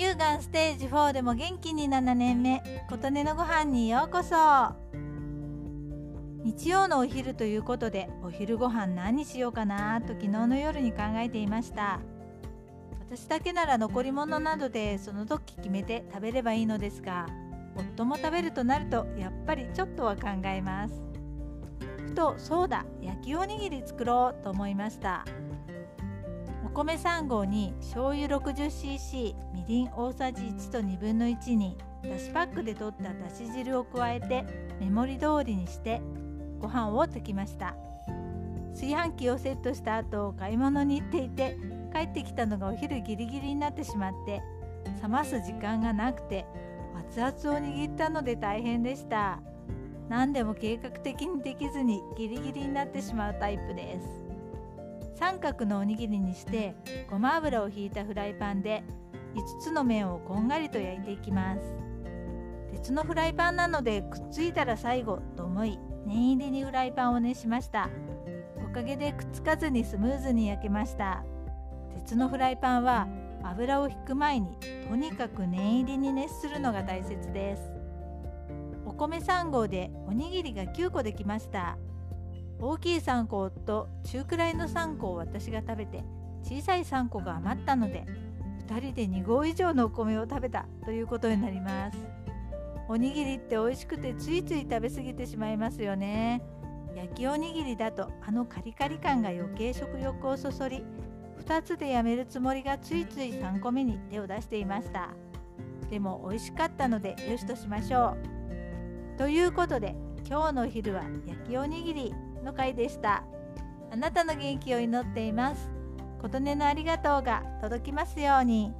乳がんステージ4でも元気に7年目琴音のご飯にようこそ。日曜のお昼ということでお昼ご飯何にしようかなと昨日の夜に考えていました。私だけなら残り物などでその時決めて食べればいいのですが夫も食べるとなるとやっぱりちょっとは考えます。ふとそうだ焼きおにぎり作ろうと思いました。米3合に醤油 60cc みりん大さじ1と1分の1にだしパックで取っただし汁を加えてメモリ通りにしてご飯を炊きました。炊飯器をセットした後買い物に行っていて帰ってきたのがお昼ギリギリになってしまって冷ます時間がなくて熱々を握ったので大変でした。何でも計画的にできずにギリギリになってしまうタイプです。三角のおにぎりにしてごま油をひいたフライパンで5つの面をこんがりと焼いていきます。鉄のフライパンなのでくっついたら最後と思い念入りにフライパンを熱しました。おかげでくっつかずにスムーズに焼けました。鉄のフライパンは油を引く前にとにかく念入りに熱するのが大切です。お米3合でおにぎりが9個できました。大きい3個と中くらいの3個を私が食べて小さい3個が余ったので2人で2合以上のお米を食べたということになります。おにぎりって美味しくてついつい食べ過ぎてしまいますよね。焼きおにぎりだとあのカリカリ感が余計食欲をそそり2つでやめるつもりがついつい3個目に手を出していました。でも美味しかったのでよしとしましょう。ということで今日のお昼は焼きおにぎりの回でしたあなたの元気を祈っています琴音のありがとうが届きますように。